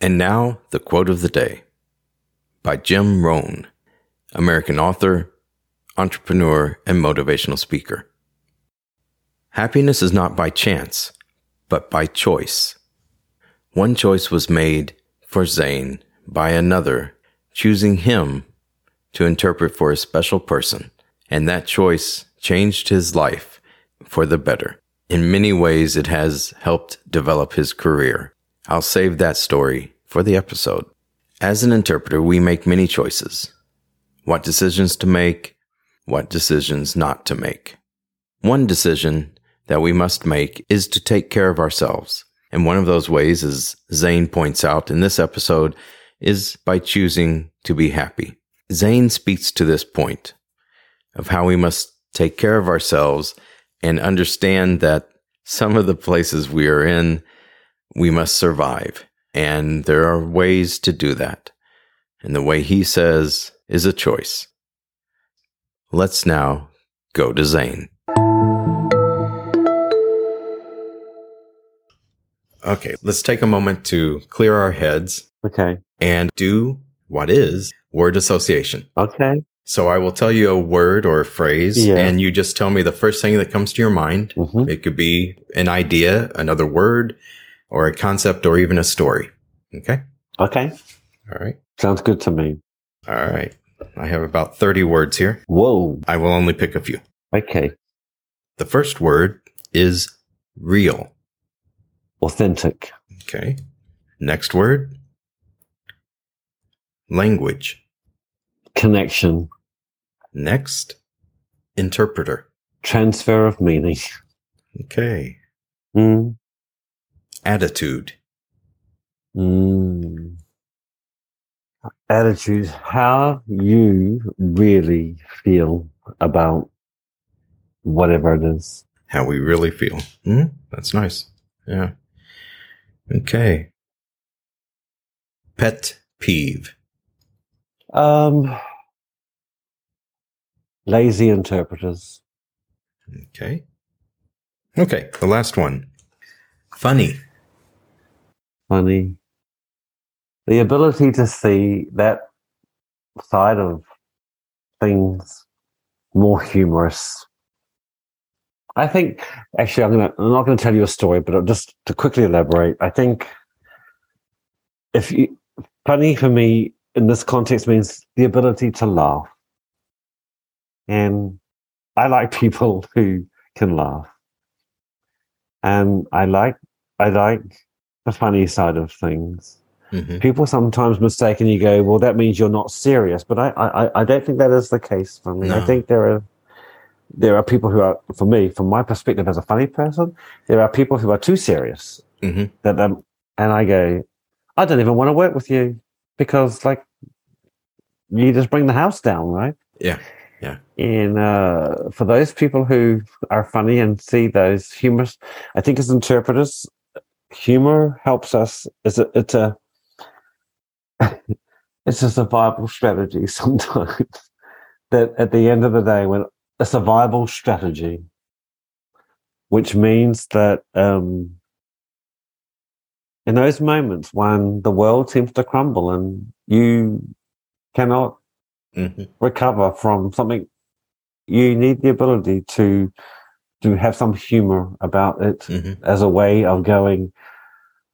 And now, the quote of the day by Jim Rohn, American author, entrepreneur, and motivational speaker. Happiness is not by chance, but by choice. One choice was made for Zane by another, choosing him to interpret for a special person, and that choice changed his life for the better. In many ways, it has helped develop his career. I'll save that story for the episode. As an interpreter, we make many choices. What decisions to make, what decisions not to make. One decision that we must make is to take care of ourselves. And one of those ways, as Zane points out in this episode, is by choosing to be happy. Zane speaks to this point of how we must take care of ourselves and understand that some of the places we are in, we must survive. And there are ways to do that. And the way he says is a choice. Let's now go to Zane. Okay, let's take a moment to clear our heads Okay. and do what is word association. Okay. So I will tell you a word or a phrase, Yeah. and you just tell me the first thing that comes to your mind. Mhm. It could be an idea, another word, or a concept, or even a story. Okay. Okay. All right. Sounds good to me. All right. I have about 30 words here. Whoa. I will only pick a few. Okay. The first word is real. Authentic. Okay. Next word language. Connection. Next interpreter. Transfer of meaning. Okay. Mm. Attitude. Mm. Attitude. How you really feel about whatever it is. How we really feel. Hmm? That's nice. Yeah. Okay. Pet peeve. Um, lazy interpreters. Okay. Okay. The last one. Funny. Funny. The ability to see that side of things more humorous. I think, actually, I'm gonna, I'm not to tell you a story, but just to quickly elaborate, I think if you, funny for me in this context means the ability to laugh. And I like people who can laugh. And I like, I like the funny side of things. hmm People sometimes mistake and you go, well, that means you're not serious. But I, I, I don't think that is the case for me. I think there are there are people who are, for me, from my perspective as a funny person, there are people who are too serious. hmm That um, and I go, I don't even want to work with you because like you just bring the house down, right? Yeah, yeah. And uh, for those people who are funny and see those humorous, I think as interpreters, humor helps us. It's a, it's a, it's a survival strategy sometimes. that at the end of the day, when a survival strategy, which means that um, in those moments when the world seems to crumble and you cannot hmm recover from something you need the ability to to have some humor about it hmm as a way of going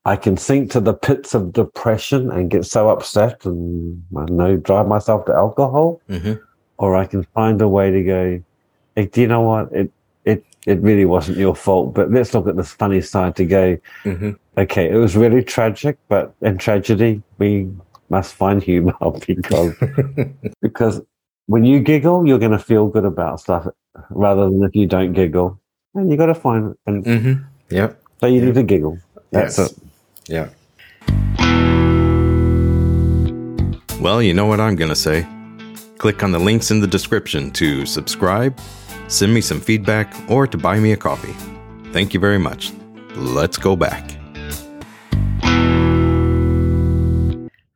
i can sink to the pits of depression and get so upset and i know drive myself to alcohol hmm or i can find a way to go hey, do you know what? It it it really wasn't your fault but let's look at this funny side to go hmm okay it was really tragic but in tragedy we must find humor because because when you giggle, you're going to feel good about stuff rather than if you don't giggle. And you got to find and hmm Yep. So you Yeah. need to giggle. That's Yes. it. Yeah. Well, you know what I'm going to say. Click on the links in the description to subscribe, send me some feedback, or to buy me a coffee. Thank you very much. Let's go back.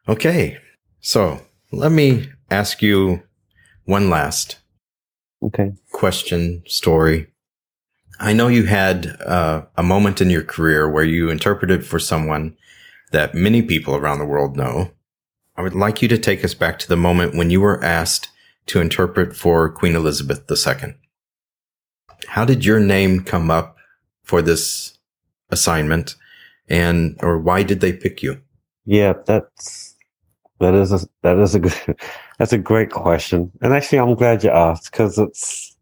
Okay, so let me ask you one last Okay. question story. I know you had uh, a moment in your career where you interpreted for someone that many people around the world know. I would like you to take us back to the moment when you were asked to interpret for Queen Elizabeth II. How did your name come up for this assignment and or why did they pick you? Yeah, that's that is a that is a good that's a great question, and actually, I'm glad you asked because it's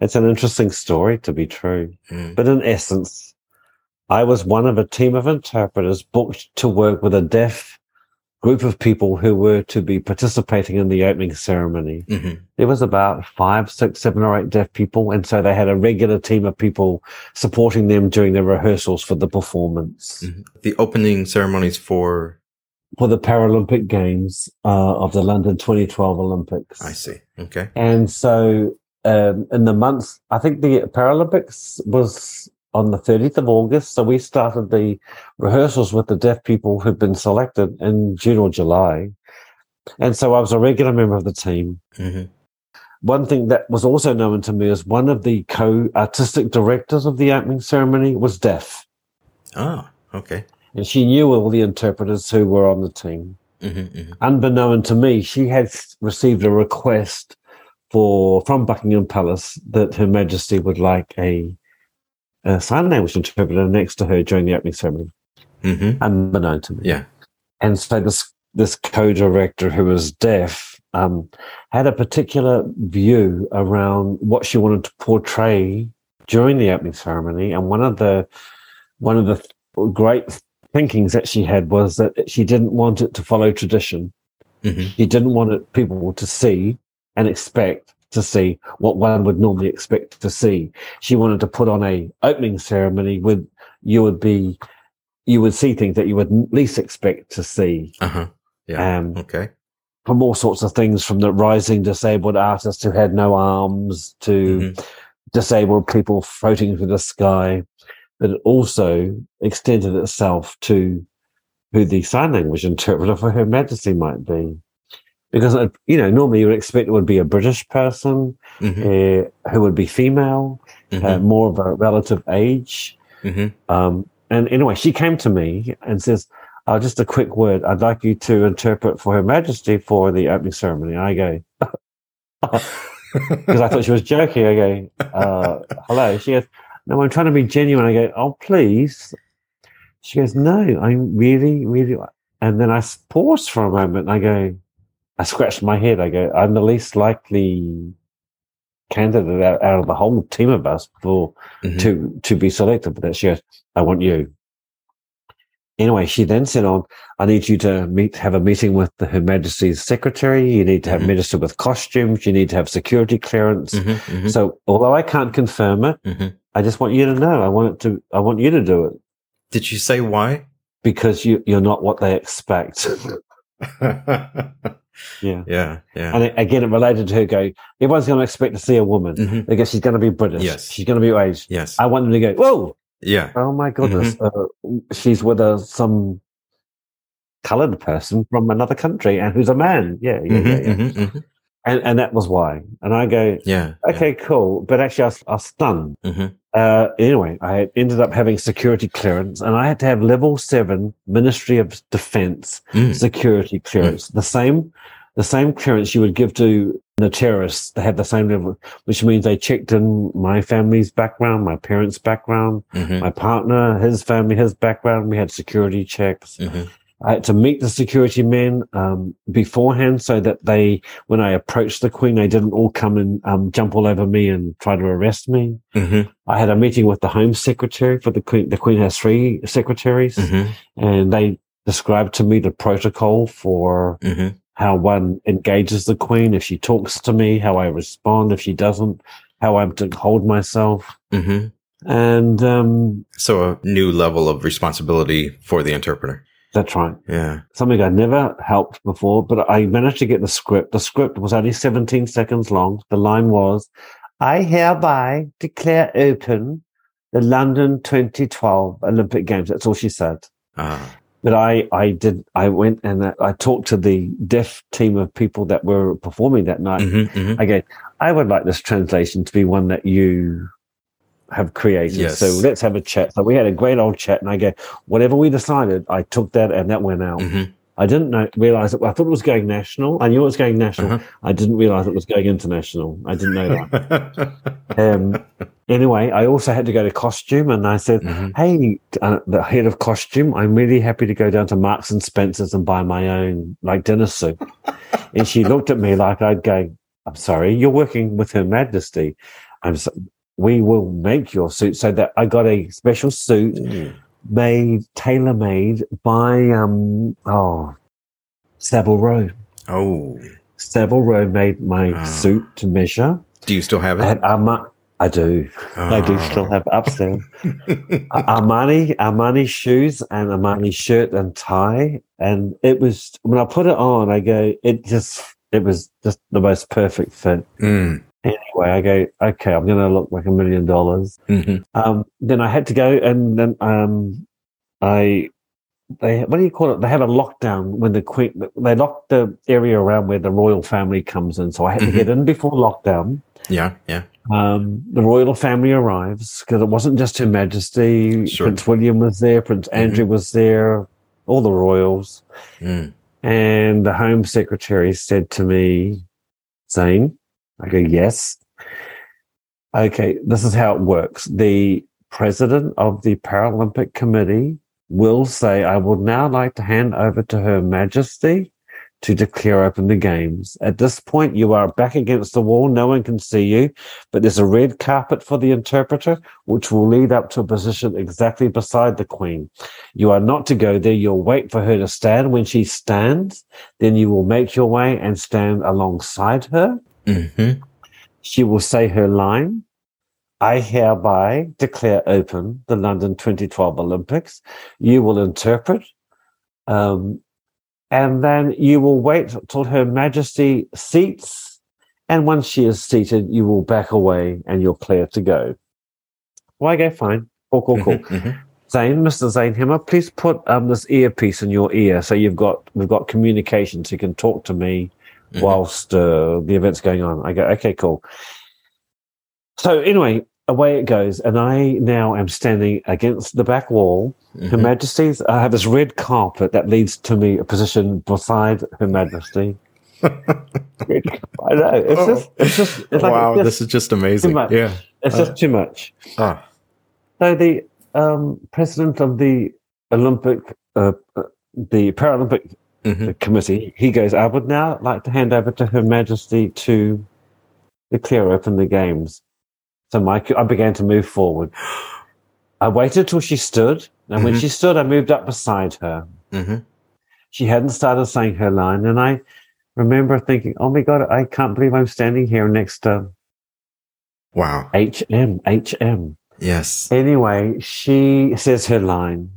it's an interesting story to be true. Mm, But in essence, I was one of a team of interpreters booked to work with a deaf group of people who were to be participating in the opening ceremony. mhm, There was about five, six, seven, or eight deaf people, and so they had a regular team of people supporting them during the rehearsals for the performance. mhm. The opening ceremonies for for the Paralympic Games uh, of the London 2012 Olympics. I see. Okay. And so um, in the months, I think the Paralympics was on the 30th of August. So we started the rehearsals with the deaf people who'd been selected in June or July. And so I was a regular member of the team. hmm One thing that was also known to me is one of the co-artistic directors of the opening ceremony was deaf. Oh, okay. And she knew all the interpreters who were on the team. hmm hmm unbeknown to me, she had received a request for from Buckingham Palace that Her Majesty would like a, a sign language interpreter next to her during the opening ceremony, hmm unbeknown to me. Yeah. And so this this co-director who was deaf um, had a particular view around what she wanted to portray during the opening ceremony, and one of the one of the great thinkings that she had was that she didn't want it to follow tradition. hmm She didn't want it, people to see and expect to see what one would normally expect to see. She wanted to put on a opening ceremony with you would be you would see things that you would least expect to see. Uh huh. Yeah. Um, Okay. from all sorts of things, from the rising disabled artist who had no arms to Mhm. disabled people floating through the sky, but it also extended itself to who the sign language interpreter for Her Majesty might be. Because, uh, you know, normally you would expect it would be a British person Mhm. uh, who would be female, uh, Mhm. more of a relative age. Mhm. Um, and anyway, she came to me and says, oh, just a quick word. I'd like you to interpret for Her Majesty for the opening ceremony. I go, because I thought she was joking. I go, uh, hello. She goes, no, I'm trying to be genuine. I go, oh, please. She goes, no, I'm really, really. And then I pause for a moment. And I go, I scratched my head. I go, I'm the least likely candidate out, out of the whole team of us for Mhm. to to be selected But that. She goes, I want you. Anyway, she then said on, I need you to meet, have a meeting with the, Her Majesty's secretary. You need to have Mhm. minister with costumes. You need to have security clearance. Mhm. Mhm. So although I can't confirm it, Mhm. I just want you to know. I want it to, I want you to do it Did you say why? because you, you're not what they expect. yeah. yeah. Yeah. And it, again, it related to her go, everyone's going to expect to see a woman. Mhm. They guess she's going to be British. Yes. She's going to be aged. Yes. I want them to go, whoa, Yeah. oh my goodness. Mm-hmm. Uh, she's with a, some colored person from another country and who's a man. Yeah. Yeah. Mhm. yeah, yeah. And, and that was why. And I go, Yeah. okay, cool. But actually, I was, I was stunned. Mhm. Uh, anyway, I ended up having security clearance and I had to have level seven Ministry of Defense Mm. security clearance. The same, the same clearance you would give to the terrorists. They had the same level, which means they checked in my family's background, my parents' background, Mhm. my partner, his family, his background. We had security checks. Mhm. I had to meet the security men um, beforehand so that they, when I approached the Queen, they didn't all come and um, jump all over me and try to arrest me. Mhm. I had a meeting with the Home Secretary for the Queen. The Queen has three secretaries, Mhm. and they described to me the protocol for Mhm. how one engages the Queen. If she talks to me, how I respond. If she doesn't, how I'm to hold myself. Mhm. And um, So a new level of responsibility for the interpreter. That's right. Yeah. Something I'd never helped before, but I managed to get the script. The script was only 17 seconds long. The line was, I hereby declare open the London 2012 Olympic Games. That's all she said. Ah. But I, I did, I went and I talked to the deaf team of people that were performing that night. Mhm, mhm. I go, I would like this translation to be one that you have created. Yes. So let's have a chat. So we had a great old chat, and I go, whatever we decided, I took that and that went out. Mhm. I didn't know, realize it. I thought it was going national. I knew it was going national. Uh-huh. I didn't realize it was going international. I didn't know that. um, anyway, I also had to go to costume, and I said, Mhm. "Hey, uh, the head of costume, I'm really happy to go down to Marks and Spencers and buy my own like dinner suit." and she looked at me like I'd go, "I'm sorry, you're working with Her Majesty. I'm so, we will make your suit." So that I got a special suit Ooh. made, tailor made by um oh Savile Row. Oh. Savile Row made my Ah. suit to measure. Do you still have it? had Arma- I do. I do still have upstairs. Armani, Armani shoes and Armani shirt and tie. And it was, when I put it on, I go, it just, it was just the most perfect fit. Mm. Anyway, I go, okay, I'm going to look like a million dollars. Mhm. Um, then I had to go and then, um, I, they, what do you call it? They have a lockdown when the queen, they locked the area around where the royal family comes in. So I had to Mhm. get in before lockdown. Yeah, yeah. Um, the royal family arrives because it wasn't just Her Majesty. Sure. Prince William was there. Prince Andrew was there. All the royals. Mm. And the Home Secretary said to me, Zane, I go, yes. Okay, this is how it works. The president of the Paralympic Committee will say, I would now like to hand over to Her Majesty to declare open the games. At this point, you are back against the wall. No one can see you, but there's a red carpet for the interpreter, which will lead up to a position exactly beside the Queen. You are not to go there. You'll wait for her to stand. When she stands, then you will make your way and stand alongside her. Hmm She will say her line. I hereby declare open the London 2012 Olympics. You will interpret. Um, and then you will wait till Her Majesty seats. And once she is seated, you will back away and you're clear to go. Well, go, fine. Cool, cool, cool. Mhm. Zane, Mr. Zane Hema, please put um, this earpiece in your ear so you've got we've got communication so you can talk to me Mhm. whilst uh, the event's going on. I go, okay, cool. So anyway, away it goes, and I now am standing against the back wall. Her Mhm. Majesty's. I have this red carpet that leads to me a position beside Her Majesty. I know it's just it's just it's like wow, it's just, this is just amazing. Yeah. it's just too much. Ah. So the um, president of the Olympic, uh, uh, the Paralympic Mhm. committee, he goes, I would now like to hand over to Her Majesty to declare open the games. So Mike, I began to move forward. I waited till she stood, and when Mhm. she stood, I moved up beside her. Mhm. She hadn't started saying her line, and I remember thinking, "Oh my god, I can't believe I'm standing here next to Wow. HM, HM." Yes. Anyway, she says her line.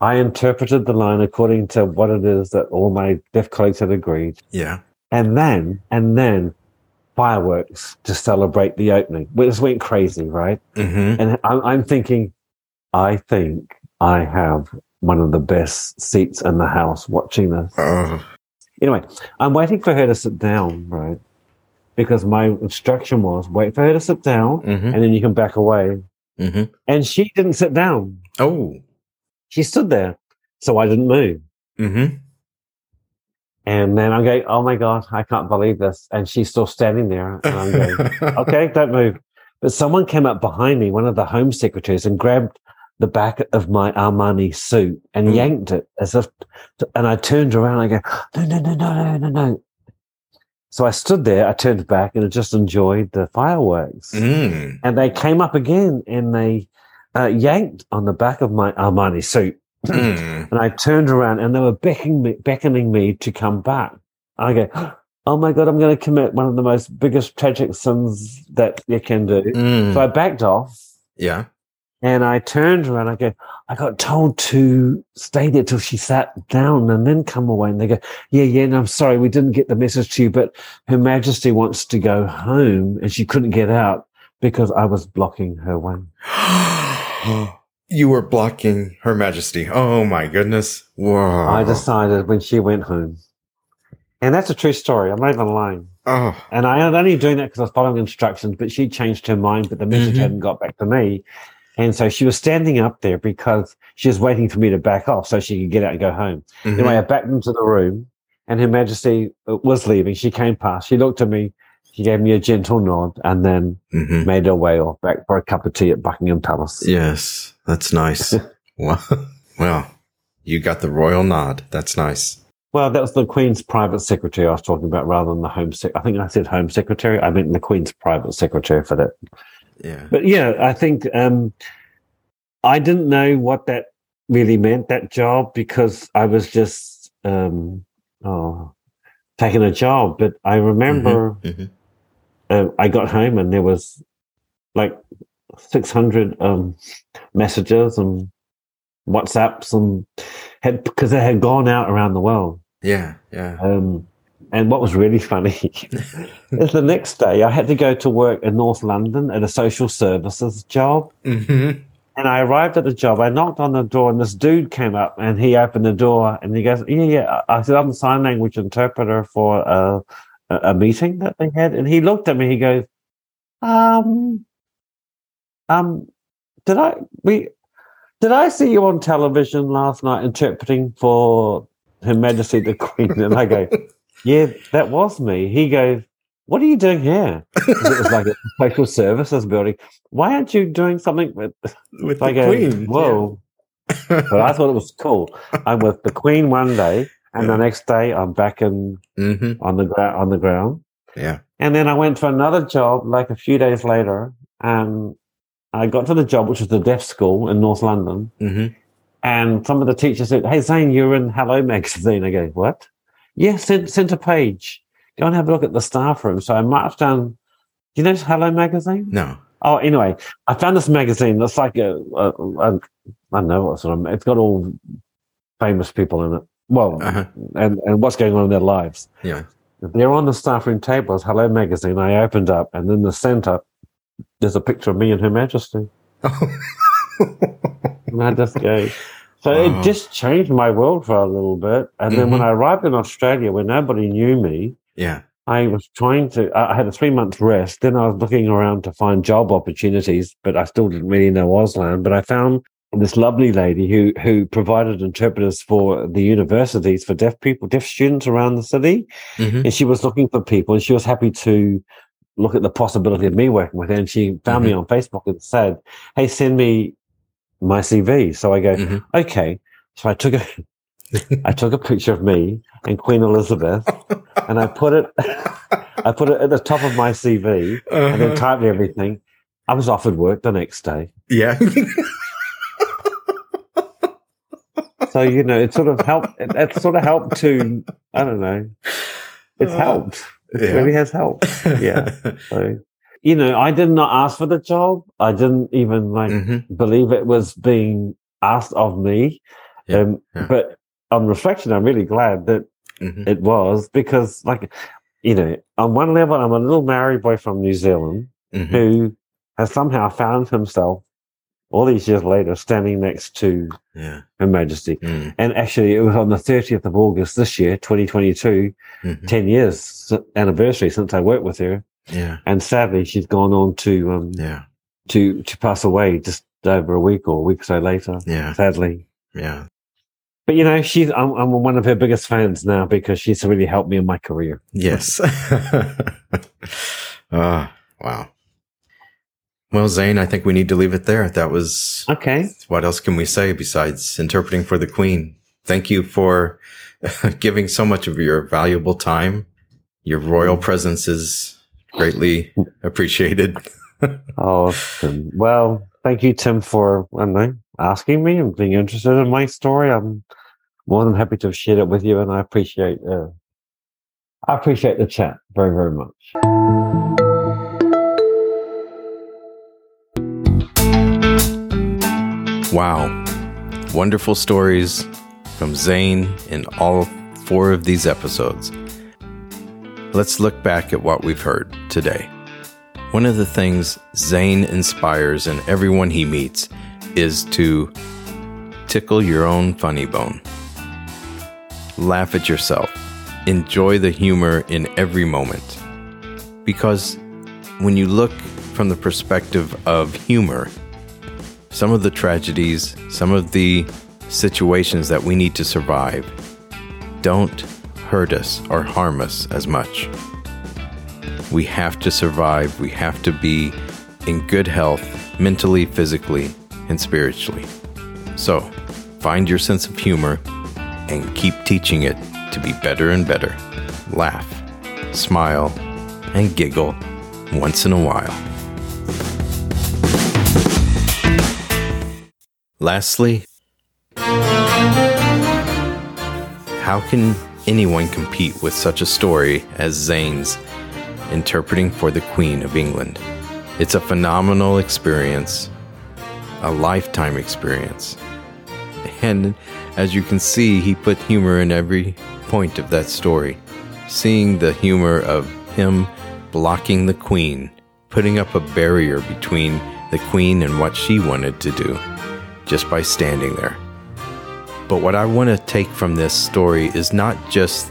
I interpreted the line according to what it is that all my deaf colleagues had agreed. Yeah. And then, and then fireworks to celebrate the opening. Well, This went crazy, right? hmm And I'm, I'm thinking, I think I have one of the best seats in the house watching this. Oh. Anyway, I'm waiting for her to sit down, right? Because my instruction was wait for her to sit down hmm and then you can back away. hmm And she didn't sit down. Oh. She stood there. So I didn't move. hmm And then I'm going, oh my God, I can't believe this. And she's still standing there. And I'm going, okay, don't move. But someone came up behind me, one of the home secretaries, and grabbed the back of my Armani suit and Mm. yanked it as if, and I turned around. I go, no, no, no, no, no, no, no. So I stood there, I turned back and I just enjoyed the fireworks. Mm. And they came up again and they uh, yanked on the back of my Armani suit. Mm. And I turned around and they were beckoning me, beckoning me to come back. I go, oh my God, I'm going to commit one of the most biggest tragic sins that you can do. So I Mm. backed off Yeah. And I turned around. I go, I got told to stay there till she sat down and then come away. And they go, yeah, yeah. And I'm sorry, we didn't get the message to you, but Her Majesty wants to go home and she couldn't get out because I was blocking her way. you were blocking Her Majesty. Oh my goodness. Whoa. I decided when she went home. And that's a true story. I'm not even lying. Oh. And I was only doing that because I was following instructions, but she changed her mind, but the message Mhm. hadn't got back to me. And so she was standing up there because she was waiting for me to back off so she could get out and go home. Mhm. Anyway, I backed into the room and Her Majesty uh, was leaving. She came past. She looked at me. She gave me a gentle nod and then Mhm. made her way off back for a cup of tea at Buckingham Palace. Yes, that's nice. well, well, you got the royal nod. That's nice. Well, that was the Queen's private secretary I was talking about rather than the Home Sec. I think I said Home Secretary. I meant the Queen's private secretary for that. Yeah. But yeah, I think um, I didn't know what that really meant, that job, because I was just um, oh, taking a job. But I remember Mhm. Uh, I got home and there was like 600 um, messages and WhatsApps and had because they had gone out around the world. Yeah. Yeah. Um, and what was really funny is the next day I had to go to work in North London at a social services job. hmm And I arrived at the job. I knocked on the door, and this dude came up and he opened the door and he goes, "Yeah, yeah." I said, "I'm a sign language interpreter for a, a, a meeting that they had." And he looked at me. He goes, "Um, um, did I we did I see you on television last night interpreting for Her Majesty the Queen?" And I go, "Yeah, that was me." He goes, "What are you doing here?" it was like a social services building. Why aren't you doing something with With I the go, queen. whoa. but I thought it was cool. I'm with the Queen one day, and the next day I'm back in Yeah. hmm on the ground on the ground. Yeah. And then I went for another job like a few days later, and I got to the job, which was the deaf school in North London. hmm And some of the teachers said, "Hey Zane, you're in Hello magazine." I go, "What?" Yeah, send send a page. Go and have a look at the staff room. So I marched down. Do you know Hello magazine? No. Oh, anyway, I found this magazine that's like a, a, a I don't know what sort of, it's got all famous people in it. Well, Uh-huh. and, and what's going on in their lives. Yeah. They're on the staff room table as Hello Magazine. I opened up, and in the center, there's a picture of me and Her Majesty. And I just go, so Wow. it just changed my world for a little bit. And then when Mhm. I arrived in Australia, where nobody knew me, yeah. I was trying to, I I had a three month rest. Then I was looking around to find job opportunities, but I still didn't really know Auslan. But I found this lovely lady who, who provided interpreters for the universities for deaf people, deaf students around the city. hmm And she was looking for people and she was happy to look at the possibility of me working with her. And she found me on Facebook and said, Hey, send me my CV. So I go, hmm okay. So I took a, I took a picture of me and Queen Elizabeth and I put it, I put it at the top of my CV and then Uh-huh. typed everything. I was offered work the next day. Yeah. So, you know, it sort of helped, it, it sort of helped to, I don't know, it's Uh, helped. It yeah. really has helped. Yeah. So, you know, I did not ask for the job. I didn't even like hmm believe it was being asked of me. Yeah, Um, yeah. But on reflection, I'm really glad that hmm it was because, like, you know, on one level, I'm a little Maori boy from New Zealand hmm who has somehow found himself all these years later standing next to Yeah. Her Majesty. Mm. And actually, it was on the 30th of August this year, 2022, Mhm. 10 years anniversary since I worked with her. Yeah. And sadly, she's gone on to, um, Yeah. to, to pass away just over a week or a week or so later, Yeah. sadly. Yeah. But you know, she's, I'm, I'm one of her biggest fans now because she's really helped me in my career. Yes. Ah, wow. Well, Zane, I think we need to leave it there. That was Okay. what else can we say besides interpreting for the Queen? Thank you for giving so much of your valuable time. Your royal presence is greatly appreciated. Awesome. Well, thank you, Tim, for know, asking me and being interested in my story. I'm more than happy to have shared it with you, and I appreciate uh, I appreciate the chat very, very much. Wow. Wonderful stories from Zane in all four of these episodes. Let's look back at what we've heard today. One of the things Zane inspires in everyone he meets is to tickle your own funny bone. Laugh at yourself. Enjoy the humor in every moment. Because when you look from the perspective of humor, some of the tragedies, some of the situations that we need to survive don't hurt us or harm us as much. We have to survive. We have to be in good health, mentally, physically, and spiritually. So, find your sense of humor and keep teaching it to be better and better. Laugh, smile, and giggle once in a while. Lastly, how can anyone compete with such a story as Zane's interpreting for the Queen of England? It's a phenomenal experience, a lifetime experience. And as you can see, he put humor in every point of that story. Seeing the humor of him blocking the Queen, putting up a barrier between the Queen and what she wanted to do just by standing there. But what I want to take from this story is not just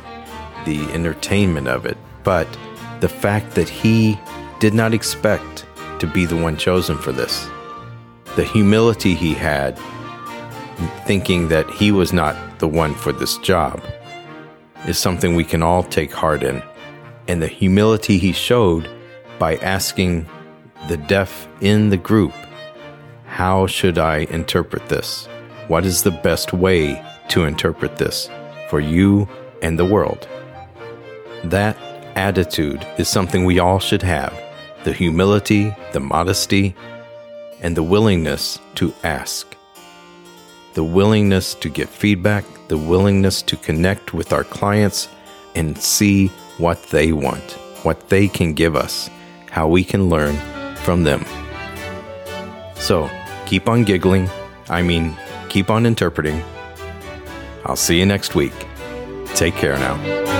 the entertainment of it, but the fact that he did not expect to be the one chosen for this. The humility he had, thinking that he was not the one for this job, is something we can all take heart in. And the humility he showed by asking the deaf in the group, How should I interpret this? What is the best way to interpret this for you and the world? That attitude is something we all should have the humility, the modesty, and the willingness to ask. The willingness to get feedback, the willingness to connect with our clients and see what they want, what they can give us, how we can learn from them. So keep on giggling. I mean, keep on interpreting. I'll see you next week. Take care now.